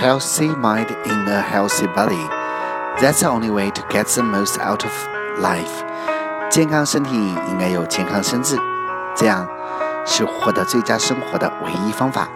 healthy mind in a healthy body. That's the only way to get the most out of life. 健康身体应该有健康身子，这样是获得最佳生活的唯一方法。